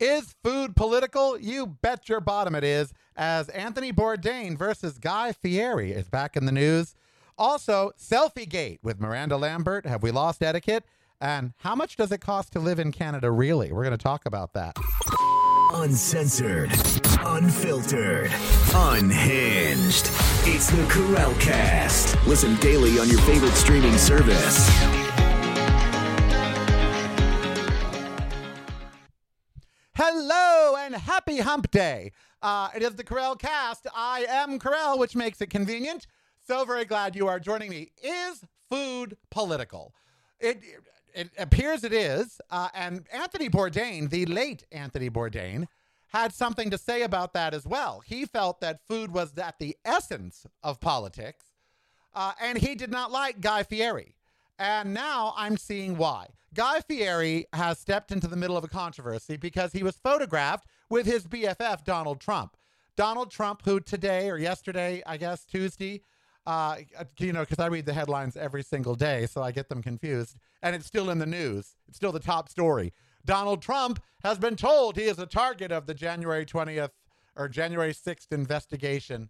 Is food political? You bet your bottom it is, as Anthony Bourdain versus Guy Fieri is back in the news. Also, Selfie Gate with Miranda Lambert. Have we lost etiquette? And how much does it cost to live in Canada, really? We're going to talk about that. Uncensored, unfiltered, unhinged. It's the Karel Cast. Listen daily on your favorite streaming service. Hello and happy hump day. Uh, it is the Karel cast. I am Karel, which makes it convenient. So very glad you are joining me. Is food political? It, it appears it is. Uh, and Anthony Bourdain, the late Anthony Bourdain, had something to say about that as well. He felt that food was at the essence of politics, uh, and he did not like Guy Fieri. And now I'm seeing why. Guy Fieri has stepped into the middle of a controversy because he was photographed with his BFF, Donald Trump. Donald Trump, who today or yesterday, I guess, Tuesday, uh, you know, because I read the headlines every single day, so I get them confused. And it's still in the news, it's still the top story. Donald Trump has been told he is a target of the January 20th or January 6th investigation.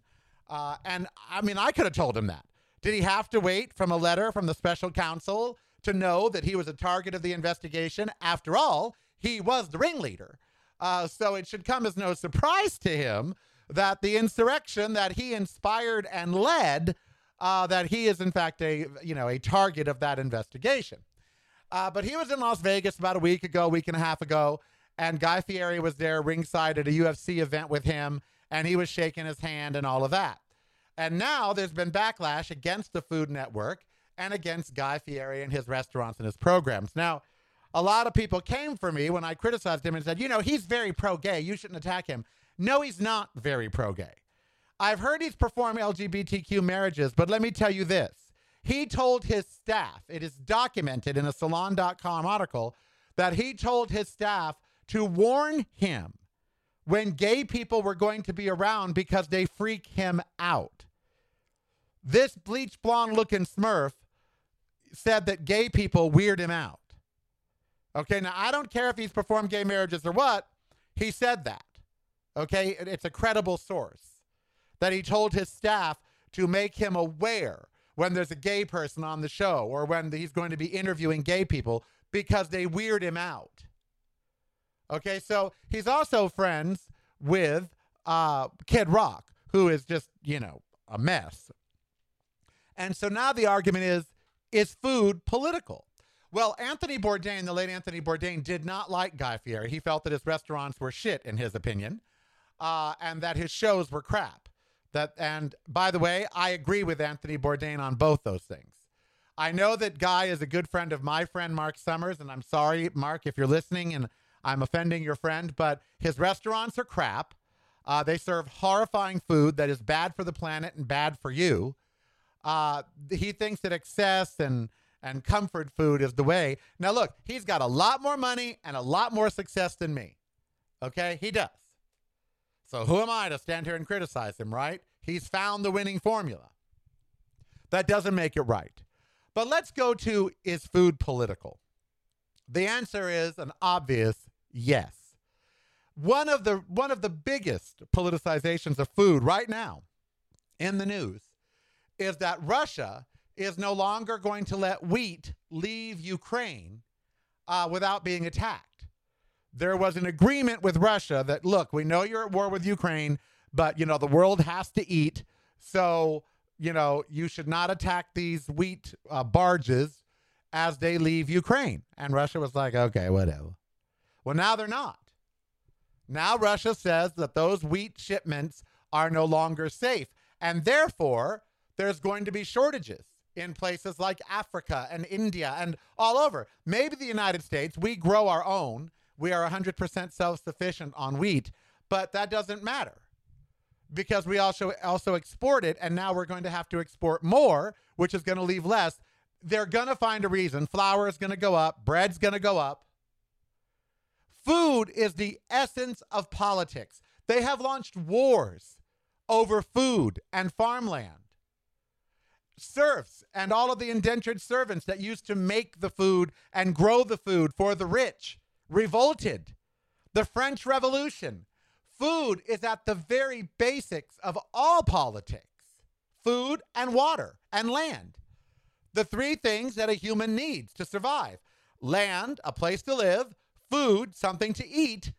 Uh, and I mean, I could have told him that. Did he have to wait from a letter from the special counsel to know that he was a target of the investigation? After all, he was the ringleader. Uh, so it should come as no surprise to him that the insurrection that he inspired and led, uh, that he is in fact a you know a target of that investigation. Uh, but he was in Las Vegas about a week ago, week and a half ago, and Guy Fieri was there ringside at a UFC event with him, and he was shaking his hand and all of that. And now there's been backlash against the Food Network and against Guy Fieri and his restaurants and his programs. Now, a lot of people came for me when I criticized him and said, you know, he's very pro gay. You shouldn't attack him. No, he's not very pro gay. I've heard he's performed LGBTQ marriages, but let me tell you this. He told his staff, it is documented in a salon.com article, that he told his staff to warn him when gay people were going to be around because they freak him out. This bleach blonde looking smurf said that gay people weird him out. Okay, now I don't care if he's performed gay marriages or what. He said that. Okay, it's a credible source that he told his staff to make him aware when there's a gay person on the show or when he's going to be interviewing gay people because they weird him out. Okay, so he's also friends with uh, Kid Rock, who is just, you know, a mess. And so now the argument is is food political? Well, Anthony Bourdain, the late Anthony Bourdain, did not like Guy Fieri. He felt that his restaurants were shit, in his opinion, uh, and that his shows were crap. That and by the way, I agree with Anthony Bourdain on both those things. I know that Guy is a good friend of my friend Mark Summers, and I'm sorry, Mark, if you're listening and I'm offending your friend, but his restaurants are crap. Uh, they serve horrifying food that is bad for the planet and bad for you. Uh, he thinks that excess and and comfort food is the way. Now, look, he's got a lot more money and a lot more success than me. Okay, he does. So who am I to stand here and criticize him, right? He's found the winning formula. That doesn't make it right. But let's go to is food political? The answer is an obvious yes. One of the one of the biggest politicizations of food right now in the news is that Russia is no longer going to let wheat leave Ukraine uh, without being attacked there was an agreement with Russia that look, we know you're at war with Ukraine, but you know the world has to eat, so you know you should not attack these wheat uh, barges as they leave Ukraine. And Russia was like, okay, whatever. Well, now they're not. Now Russia says that those wheat shipments are no longer safe, and therefore there's going to be shortages in places like Africa and India and all over. Maybe the United States, we grow our own. We are 100% self sufficient on wheat, but that doesn't matter because we also also export it and now we're going to have to export more which is going to leave less. They're going to find a reason. Flour is going to go up. Bread's going to go up. Food is the essence of politics. They have launched wars over food and farmland serfs and all of the indentured servants that used to make the food and grow the food for the rich revolted. the French Revolution. Food is at the very basics of all politics food and water and land. The three things that a human needs to survive land, a place to live, food, something to eat,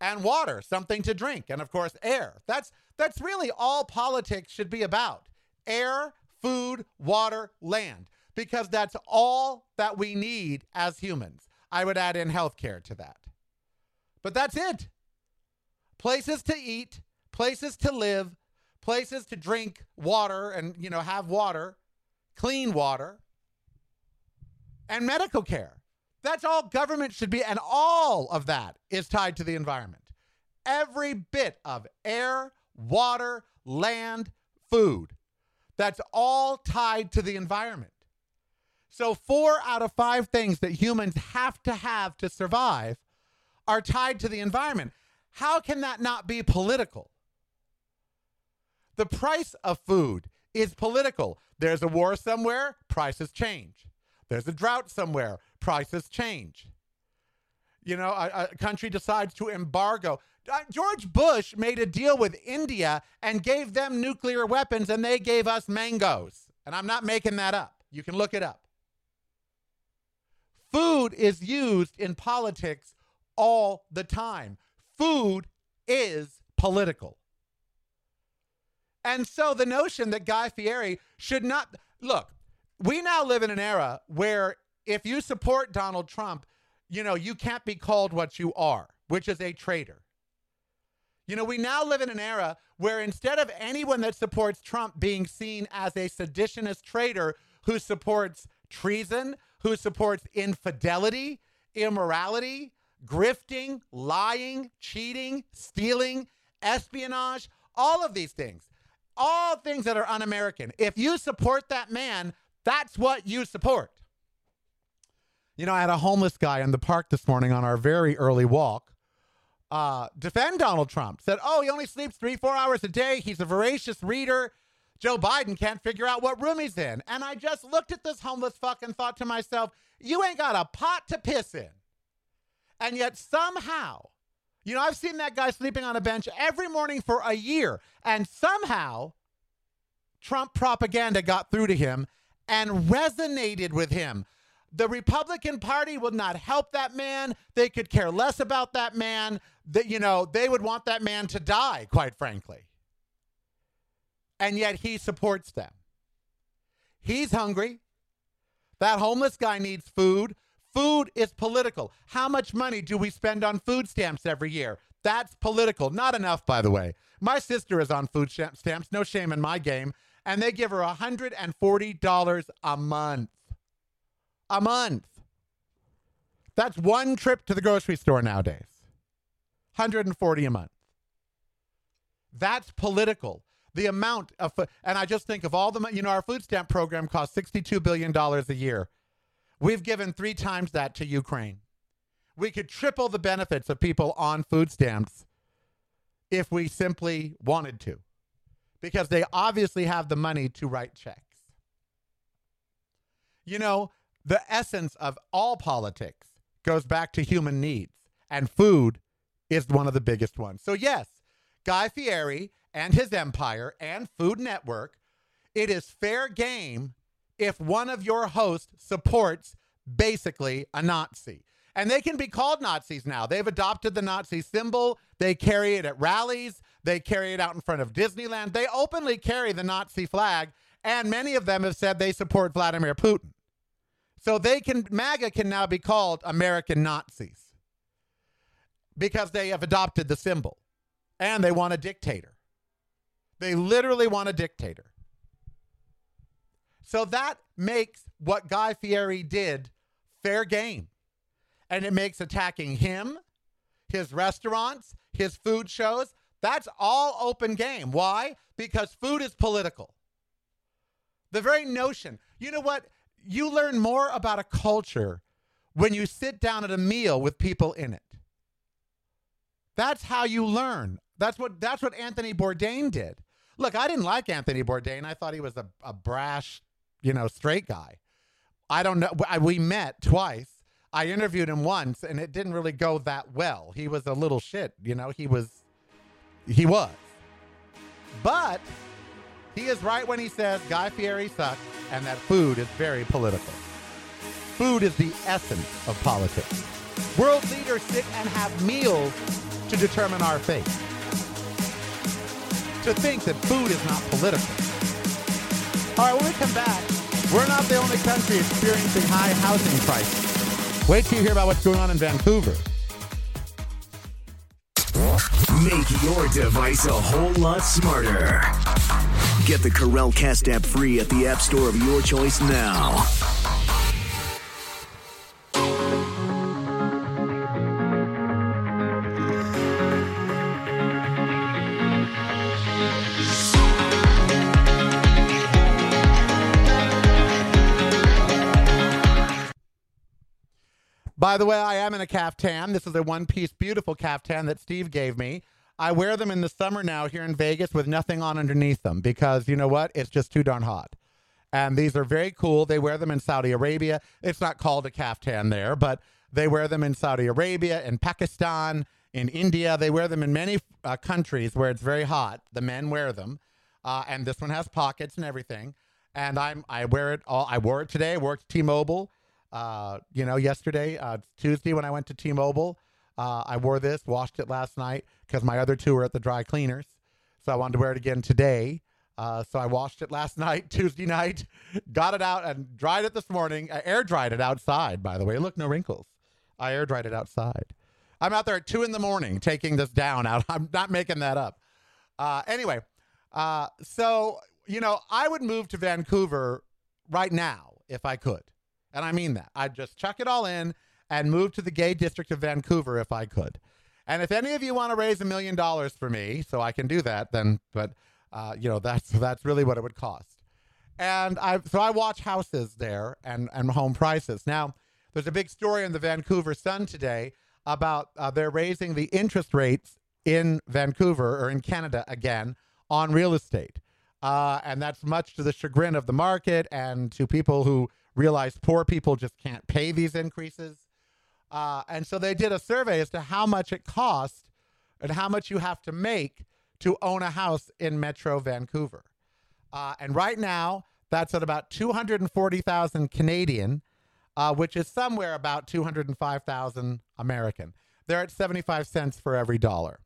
and water, something to drink, and of course, air. That's, that's really all politics should be about air, food, water, land, because that's all that we need as humans. I would add in healthcare to that. But that's it. Places to eat, places to live, places to drink water and, you know, have water, clean water, and medical care. That's all government should be, and all of that is tied to the environment. Every bit of air, water, land, food, that's all tied to the environment. So, four out of five things that humans have to have to survive are tied to the environment. How can that not be political? The price of food is political. There's a war somewhere, prices change. There's a drought somewhere, prices change. You know, a, a country decides to embargo. Uh, George Bush made a deal with India and gave them nuclear weapons, and they gave us mangoes. And I'm not making that up. You can look it up. Food is used in politics all the time. Food is political. And so the notion that Guy Fieri should not look, we now live in an era where if you support Donald Trump, you know, you can't be called what you are, which is a traitor. You know, we now live in an era where instead of anyone that supports Trump being seen as a seditionist traitor who supports treason, who supports infidelity, immorality, grifting, lying, cheating, stealing, espionage, all of these things, all things that are un American. If you support that man, that's what you support. You know, I had a homeless guy in the park this morning on our very early walk uh, defend Donald Trump. Said, oh, he only sleeps three, four hours a day. He's a voracious reader. Joe Biden can't figure out what room he's in. And I just looked at this homeless fuck and thought to myself, you ain't got a pot to piss in. And yet somehow, you know, I've seen that guy sleeping on a bench every morning for a year. And somehow, Trump propaganda got through to him and resonated with him. The Republican Party would not help that man. They could care less about that man. That you know, they would want that man to die, quite frankly. And yet he supports them. He's hungry. That homeless guy needs food. Food is political. How much money do we spend on food stamps every year? That's political. Not enough, by the way. My sister is on food stamps, no shame in my game, and they give her $140 a month a month. That's one trip to the grocery store nowadays. 140 a month. That's political. The amount of, and I just think of all the, you know, our food stamp program costs $62 billion a year. We've given three times that to Ukraine. We could triple the benefits of people on food stamps if we simply wanted to, because they obviously have the money to write checks. You know, the essence of all politics goes back to human needs, and food is one of the biggest ones. So, yes, Guy Fieri and his empire and Food Network, it is fair game if one of your hosts supports basically a Nazi. And they can be called Nazis now. They've adopted the Nazi symbol. They carry it at rallies. They carry it out in front of Disneyland. They openly carry the Nazi flag. And many of them have said they support Vladimir Putin. So they can MAGA can now be called American Nazis because they have adopted the symbol and they want a dictator. They literally want a dictator. So that makes what Guy Fieri did fair game. And it makes attacking him, his restaurants, his food shows, that's all open game. Why? Because food is political. The very notion, you know what? you learn more about a culture when you sit down at a meal with people in it. That's how you learn. That's what that's what Anthony Bourdain did. Look, I didn't like Anthony Bourdain. I thought he was a, a brash, you know, straight guy. I don't know. I, we met twice. I interviewed him once and it didn't really go that well. He was a little shit, you know, he was he was. But he is right when he says Guy Fieri sucks and that food is very political. Food is the essence of politics. World leaders sit and have meals to determine our fate. To think that food is not political. All right, when we come back, we're not the only country experiencing high housing prices. Wait till you hear about what's going on in Vancouver. Make your device a whole lot smarter. Get the Karel Cast app free at the App Store of your choice now. By the way, I am in a caftan. This is a one piece beautiful caftan that Steve gave me. I wear them in the summer now here in Vegas with nothing on underneath them because you know what? It's just too darn hot. And these are very cool. They wear them in Saudi Arabia. It's not called a caftan there, but they wear them in Saudi Arabia, in Pakistan, in India. They wear them in many uh, countries where it's very hot. The men wear them. Uh, and this one has pockets and everything. And I'm I wear it all. I wore it today. Worked T-Mobile. Uh, you know, yesterday, uh, Tuesday when I went to T-Mobile, uh, I wore this, washed it last night because my other two were at the dry cleaners. So I wanted to wear it again today. Uh, so I washed it last night, Tuesday night, got it out and dried it this morning. I air dried it outside, by the way. Look, no wrinkles. I air dried it outside. I'm out there at two in the morning taking this down out. I'm not making that up. Uh, anyway, uh, so, you know, I would move to Vancouver right now if I could. And I mean that. I'd just chuck it all in and move to the gay district of Vancouver if I could. And if any of you want to raise a million dollars for me, so I can do that, then, but, uh, you know, that's that's really what it would cost. And I so I watch houses there and and home prices. Now, there's a big story in the Vancouver Sun today about uh, they're raising the interest rates in Vancouver or in Canada again on real estate. Uh, and that's much to the chagrin of the market and to people who realize poor people just can't pay these increases. Uh, and so they did a survey as to how much it costs and how much you have to make to own a house in Metro Vancouver. Uh, and right now, that's at about 240,000 Canadian, uh, which is somewhere about 205,000 American. They're at 75 cents for every dollar.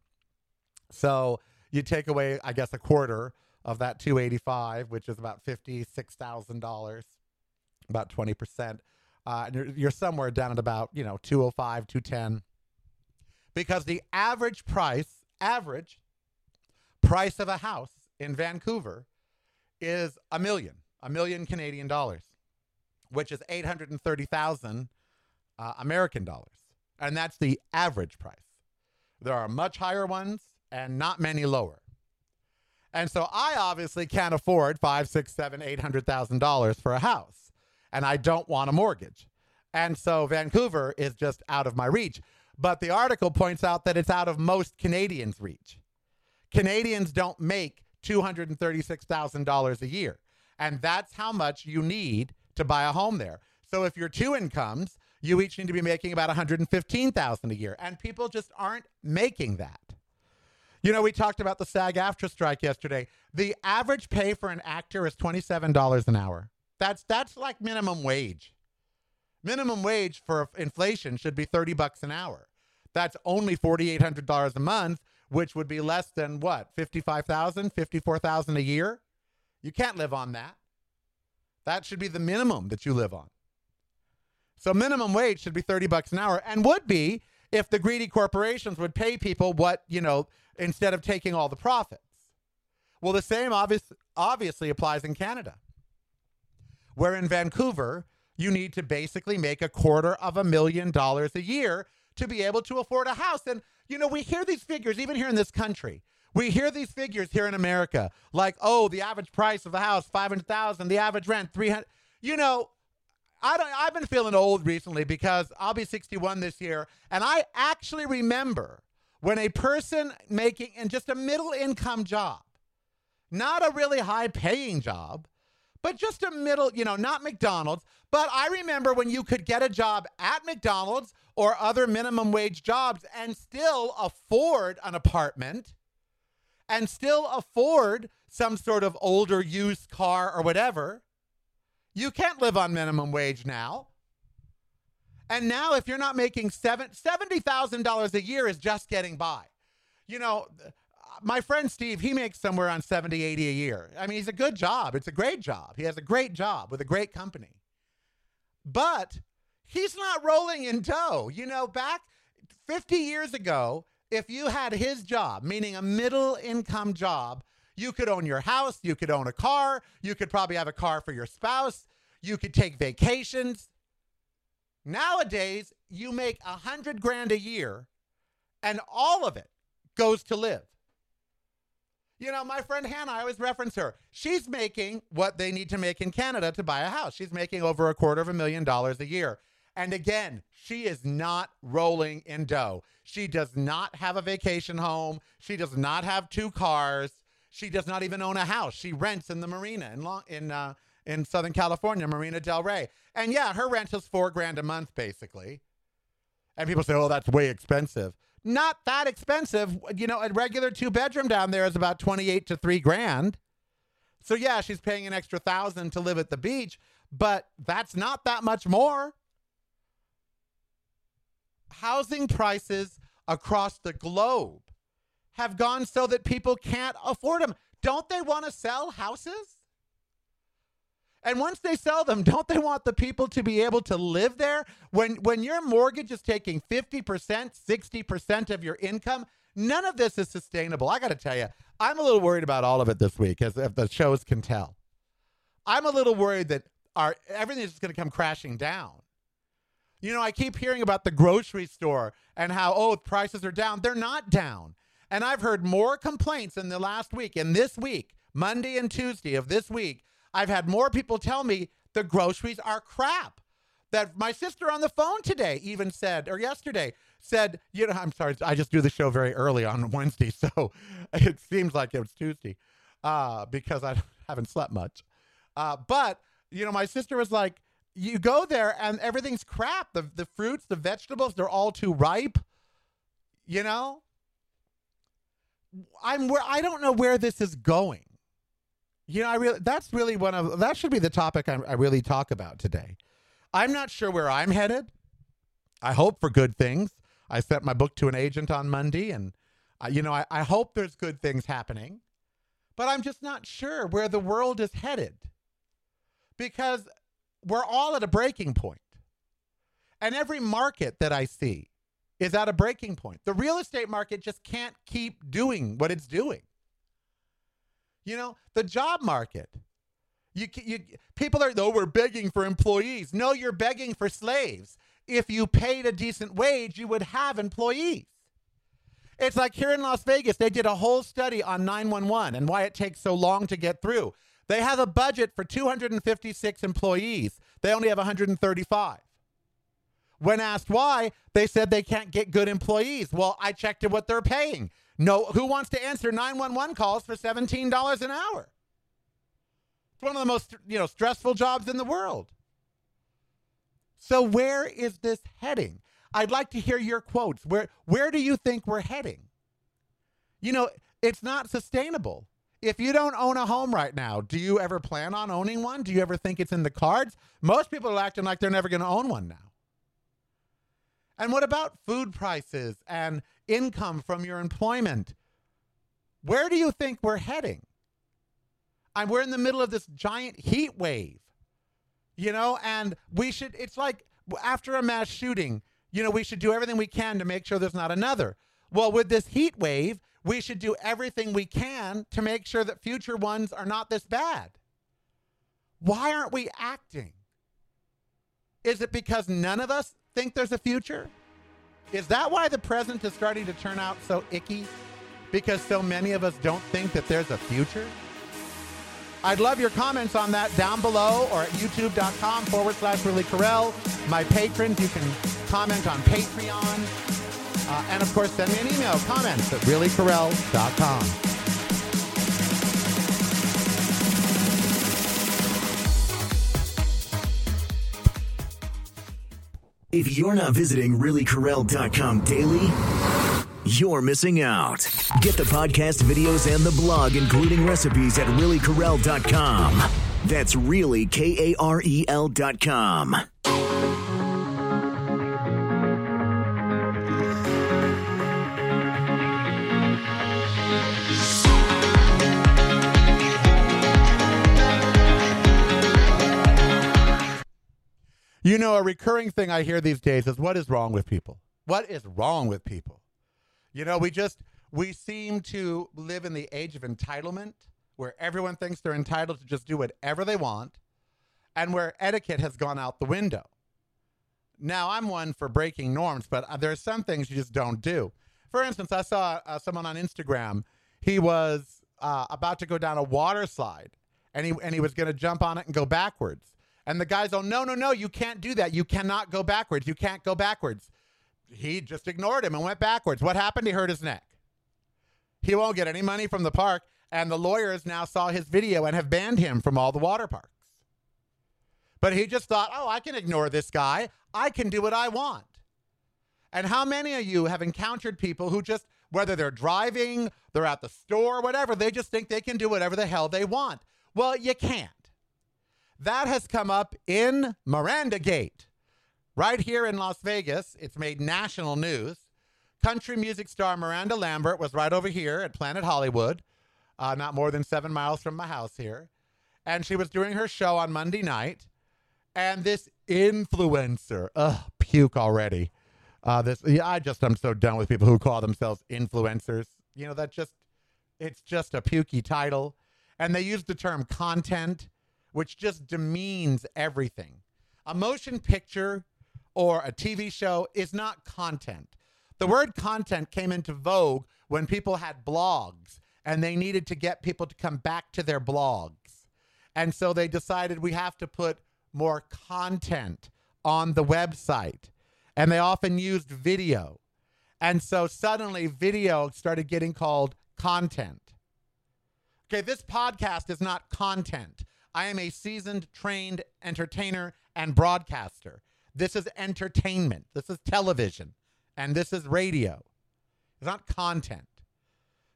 So you take away, I guess, a quarter of that 285, which is about $56,000, about 20%. Uh, and you're, you're somewhere down at about, you know, 205, 210. Because the average price, average price of a house in Vancouver is a million, a million Canadian dollars, which is 830,000 uh, American dollars. And that's the average price. There are much higher ones and not many lower. And so I obviously can't afford five, six, seven, eight hundred thousand dollars for a house. And I don't want a mortgage. And so Vancouver is just out of my reach. But the article points out that it's out of most Canadians' reach. Canadians don't make $236,000 a year. And that's how much you need to buy a home there. So if you're two incomes, you each need to be making about 115,000 a year. And people just aren't making that. You know, we talked about the SAG AFTRA strike yesterday. The average pay for an actor is $27 an hour. That's that's like minimum wage. Minimum wage for inflation should be 30 bucks an hour. That's only $4800 a month, which would be less than what? 55,000, 54,000 a year? You can't live on that. That should be the minimum that you live on. So minimum wage should be 30 bucks an hour and would be if the greedy corporations would pay people what, you know, instead of taking all the profits. Well, the same obvious, obviously applies in Canada, where in Vancouver, you need to basically make a quarter of a million dollars a year to be able to afford a house. And, you know, we hear these figures even here in this country. We hear these figures here in America, like, oh, the average price of a house, 500,000, the average rent, 300. You know, I don't, I've been feeling old recently because I'll be 61 this year. And I actually remember when a person making in just a middle income job, not a really high paying job, but just a middle, you know, not McDonald's. But I remember when you could get a job at McDonald's or other minimum wage jobs and still afford an apartment and still afford some sort of older used car or whatever. You can't live on minimum wage now. And now, if you're not making seven, $70,000 a year, is just getting by. You know, my friend Steve, he makes somewhere on 70, 80 a year. I mean, he's a good job. It's a great job. He has a great job with a great company. But he's not rolling in dough. You know, back 50 years ago, if you had his job, meaning a middle income job, you could own your house, you could own a car, you could probably have a car for your spouse, you could take vacations. Nowadays, you make a hundred grand a year and all of it goes to live. You know, my friend Hannah, I always reference her. She's making what they need to make in Canada to buy a house. She's making over a quarter of a million dollars a year. And again, she is not rolling in dough. She does not have a vacation home. She does not have two cars. She does not even own a house. She rents in the marina in Long, in uh, in Southern California, Marina Del Rey. And yeah, her rent is four grand a month, basically. And people say, oh, that's way expensive. Not that expensive. You know, a regular two bedroom down there is about 28 to three grand. So yeah, she's paying an extra thousand to live at the beach, but that's not that much more. Housing prices across the globe have gone so that people can't afford them. Don't they want to sell houses? And once they sell them, don't they want the people to be able to live there? When when your mortgage is taking 50%, 60% of your income, none of this is sustainable. I got to tell you, I'm a little worried about all of it this week as if the shows can tell. I'm a little worried that our everything is just going to come crashing down. You know, I keep hearing about the grocery store and how oh, prices are down. They're not down. And I've heard more complaints in the last week and this week, Monday and Tuesday of this week I've had more people tell me the groceries are crap. That my sister on the phone today even said, or yesterday said, you know, I'm sorry, I just do the show very early on Wednesday, so it seems like it was Tuesday uh, because I haven't slept much. Uh, but, you know, my sister was like, you go there and everything's crap. The, the fruits, the vegetables, they're all too ripe. You know? I'm where I don't know where this is going. You know, I really that's really one of that should be the topic I, I really talk about today. I'm not sure where I'm headed. I hope for good things. I sent my book to an agent on Monday, and uh, you know, I, I hope there's good things happening, but I'm just not sure where the world is headed because we're all at a breaking point, and every market that I see is at a breaking point. The real estate market just can't keep doing what it's doing. You know, the job market. You, you people are though we're begging for employees. No, you're begging for slaves. If you paid a decent wage, you would have employees. It's like here in Las Vegas, they did a whole study on 911 and why it takes so long to get through. They have a budget for 256 employees. They only have 135. When asked why, they said they can't get good employees. Well, I checked what they're paying. No, who wants to answer 911 calls for $17 an hour? It's one of the most, you know, stressful jobs in the world. So where is this heading? I'd like to hear your quotes. Where where do you think we're heading? You know, it's not sustainable. If you don't own a home right now, do you ever plan on owning one? Do you ever think it's in the cards? Most people are acting like they're never going to own one now. And what about food prices and income from your employment? Where do you think we're heading? And we're in the middle of this giant heat wave, you know, and we should, it's like after a mass shooting, you know, we should do everything we can to make sure there's not another. Well, with this heat wave, we should do everything we can to make sure that future ones are not this bad. Why aren't we acting? Is it because none of us think there's a future? Is that why the present is starting to turn out so icky? Because so many of us don't think that there's a future? I'd love your comments on that down below or at youtube.com forward slash really Karel. My patrons, you can comment on Patreon. Uh, and of course, send me an email, comments at reallykarel.com. If you're not visiting reallykarel.com daily, you're missing out. Get the podcast videos and the blog, including recipes at reallykarel.com. That's really K A R E L.com. You know, a recurring thing I hear these days is what is wrong with people? What is wrong with people? You know, we just, we seem to live in the age of entitlement where everyone thinks they're entitled to just do whatever they want and where etiquette has gone out the window. Now, I'm one for breaking norms, but uh, there are some things you just don't do. For instance, I saw uh, someone on Instagram. He was uh, about to go down a water slide and he, and he was going to jump on it and go backwards. And the guy's, oh, no, no, no, you can't do that. You cannot go backwards. You can't go backwards. He just ignored him and went backwards. What happened? He hurt his neck. He won't get any money from the park. And the lawyers now saw his video and have banned him from all the water parks. But he just thought, oh, I can ignore this guy. I can do what I want. And how many of you have encountered people who just, whether they're driving, they're at the store, whatever, they just think they can do whatever the hell they want? Well, you can't. That has come up in Miranda Gate. Right here in Las Vegas, it's made national news. Country music star Miranda Lambert was right over here at Planet Hollywood, uh, not more than seven miles from my house here. And she was doing her show on Monday night. And this influencer, ugh, puke already. Uh, this, yeah, I just, I'm so done with people who call themselves influencers. You know, that just, it's just a pukey title. And they use the term content which just demeans everything. A motion picture or a TV show is not content. The word content came into vogue when people had blogs and they needed to get people to come back to their blogs. And so they decided we have to put more content on the website. And they often used video. And so suddenly video started getting called content. Okay, this podcast is not content. I am a seasoned, trained entertainer and broadcaster. This is entertainment. This is television. And this is radio. It's not content.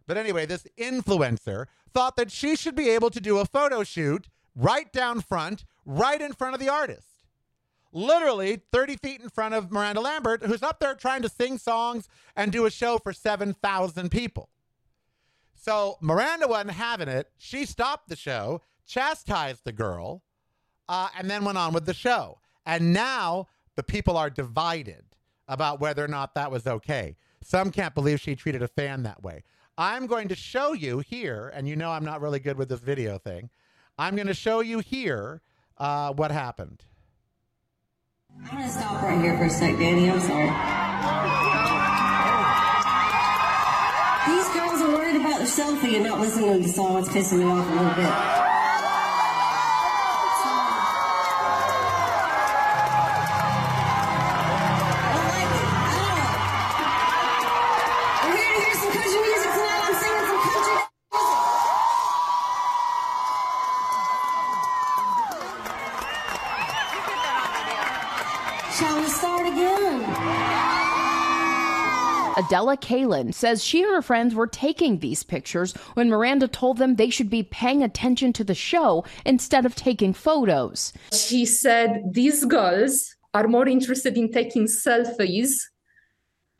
But anyway, this influencer thought that she should be able to do a photo shoot right down front, right in front of the artist. Literally 30 feet in front of Miranda Lambert, who's up there trying to sing songs and do a show for 7,000 people. So Miranda wasn't having it. She stopped the show chastised the girl, uh, and then went on with the show. And now the people are divided about whether or not that was okay. Some can't believe she treated a fan that way. I'm going to show you here, and you know I'm not really good with this video thing. I'm going to show you here uh, what happened. I'm going to stop right here for a sec, Danny. I'm sorry. These girls are worried about the selfie and not listening to the song. It's pissing me off a little bit. Adela Kalin says she and her friends were taking these pictures when Miranda told them they should be paying attention to the show instead of taking photos. She said these girls are more interested in taking selfies.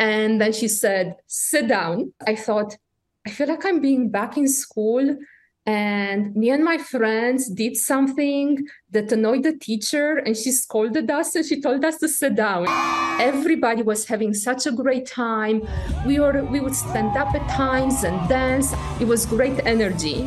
And then she said, sit down. I thought, I feel like I'm being back in school and me and my friends did something that annoyed the teacher and she scolded us and she told us to sit down. Everybody was having such a great time. We were we would stand up at times and dance. It was great energy.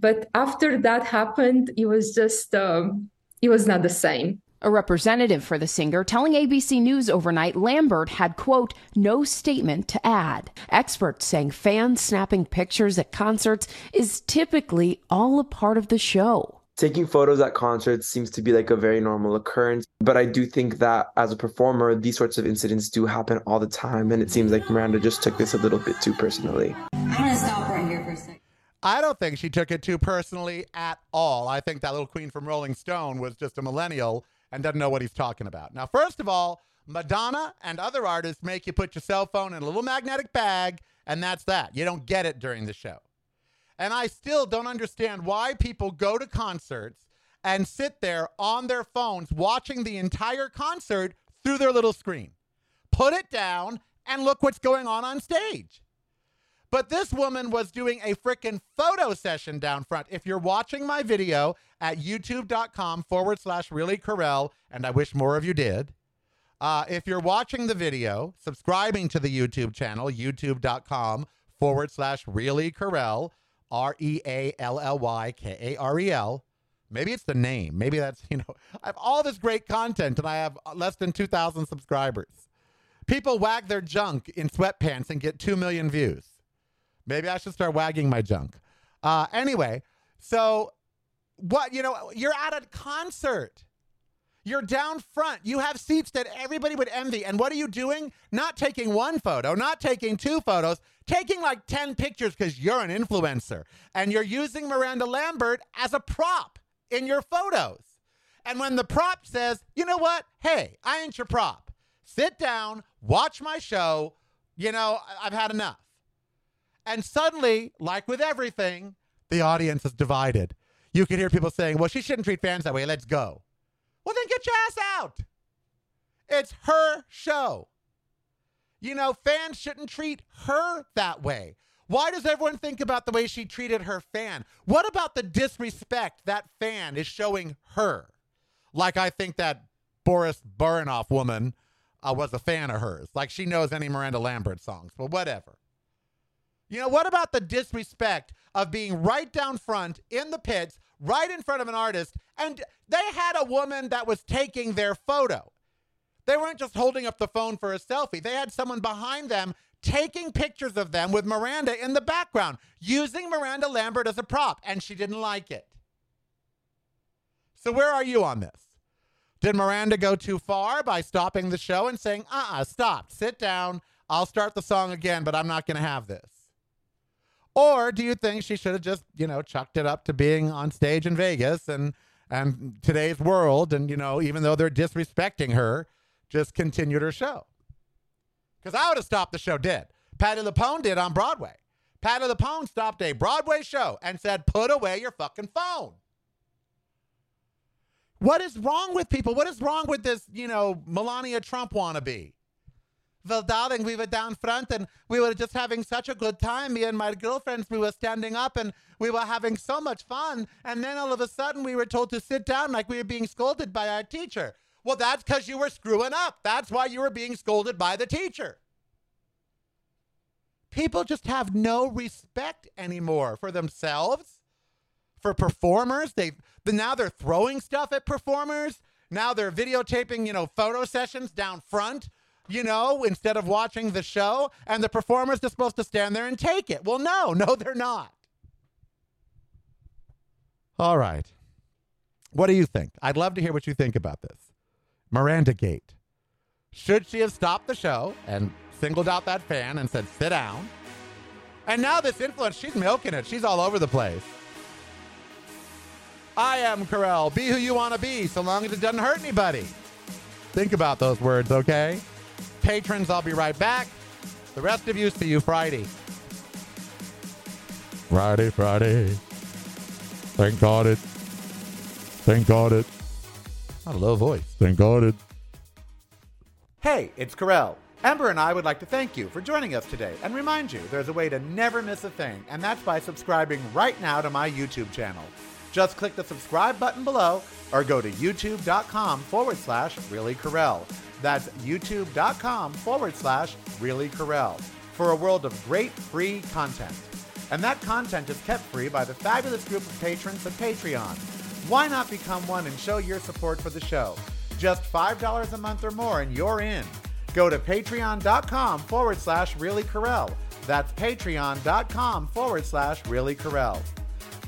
But after that happened it was just um, it was not the same a representative for the singer telling ABC News overnight Lambert had, quote, no statement to add. Experts saying fans snapping pictures at concerts is typically all a part of the show. Taking photos at concerts seems to be like a very normal occurrence, but I do think that as a performer, these sorts of incidents do happen all the time, and it seems like Miranda just took this a little bit too personally. I'm gonna stop right here for a second. I don't think she took it too personally at all. I think that little queen from Rolling Stone was just a millennial and doesn't know what he's talking about. Now, first of all, Madonna and other artists make you put your cell phone in a little magnetic bag, and that's that. You don't get it during the show. And I still don't understand why people go to concerts and sit there on their phones watching the entire concert through their little screen. Put it down and look what's going on on stage. But this woman was doing a freaking photo session down front. If you're watching my video at youtube.com forward slash really Karel, and I wish more of you did, uh, if you're watching the video, subscribing to the YouTube channel, youtube.com forward slash really Karel, R E A L L Y K A R E L. Maybe it's the name. Maybe that's, you know, I have all this great content and I have less than 2,000 subscribers. People wag their junk in sweatpants and get 2 million views. Maybe I should start wagging my junk. Uh, anyway, so what, you know, you're at a concert. You're down front. You have seats that everybody would envy. And what are you doing? Not taking one photo, not taking two photos, taking like 10 pictures because you're an influencer. And you're using Miranda Lambert as a prop in your photos. And when the prop says, you know what? Hey, I ain't your prop. Sit down, watch my show. You know, I've had enough. And suddenly, like with everything, the audience is divided. You can hear people saying, well, she shouldn't treat fans that way. Let's go. Well, then get your ass out. It's her show. You know, fans shouldn't treat her that way. Why does everyone think about the way she treated her fan? What about the disrespect that fan is showing her? Like I think that Boris Baronoff woman uh, was a fan of hers. Like she knows any Miranda Lambert songs, but whatever. You know, what about the disrespect of being right down front in the pits, right in front of an artist, and they had a woman that was taking their photo. They weren't just holding up the phone for a selfie. They had someone behind them taking pictures of them with Miranda in the background, using Miranda Lambert as a prop, and she didn't like it. So, where are you on this? Did Miranda go too far by stopping the show and saying, uh uh-uh, uh, stop, sit down, I'll start the song again, but I'm not going to have this? Or do you think she should have just, you know, chucked it up to being on stage in Vegas and and today's world and you know, even though they're disrespecting her, just continued her show? Because I would have stopped the show dead. Patti LuPone did on Broadway. Patti LuPone stopped a Broadway show and said, "Put away your fucking phone." What is wrong with people? What is wrong with this, you know, Melania Trump wannabe? Well, darling, we were down front and we were just having such a good time. Me and my girlfriends, we were standing up and we were having so much fun. And then all of a sudden, we were told to sit down like we were being scolded by our teacher. Well, that's because you were screwing up. That's why you were being scolded by the teacher. People just have no respect anymore for themselves, for performers. They've now they're throwing stuff at performers. Now they're videotaping, you know, photo sessions down front you know, instead of watching the show, and the performers are supposed to stand there and take it. Well, no, no, they're not. All right. What do you think? I'd love to hear what you think about this. Miranda Gate. Should she have stopped the show and singled out that fan and said, sit down? And now this influence, she's milking it. She's all over the place. I am Karel. Be who you want to be, so long as it doesn't hurt anybody. Think about those words, okay? Patrons, I'll be right back. The rest of you, see you Friday. Friday, Friday. Thank God it. Thank God it. Not a low voice. Thank God it. Hey, it's Karel. Ember and I would like to thank you for joining us today and remind you there's a way to never miss a thing, and that's by subscribing right now to my YouTube channel. Just click the subscribe button below or go to youtube.com forward slash really Karel. That's youtube.com forward slash really Karel for a world of great free content. And that content is kept free by the fabulous group of patrons at Patreon. Why not become one and show your support for the show? Just $5 a month or more and you're in. Go to patreon.com forward slash really Karel. That's patreon.com forward slash really Karel.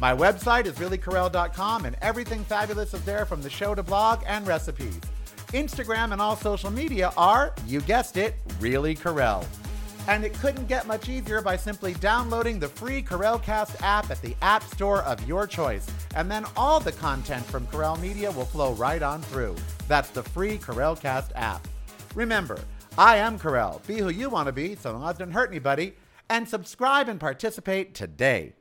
My website is reallykarel.com and everything fabulous is there from the show to blog and recipes. Instagram and all social media are, you guessed it, Really Karel. And it couldn't get much easier by simply downloading the free Karelcast app at the App Store of your choice. And then all the content from Karel Media will flow right on through. That's the free Karelcast app. Remember, I am Karel. Be who you want to be so long as it doesn't hurt anybody. And subscribe and participate today.